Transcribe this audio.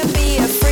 can be a friend.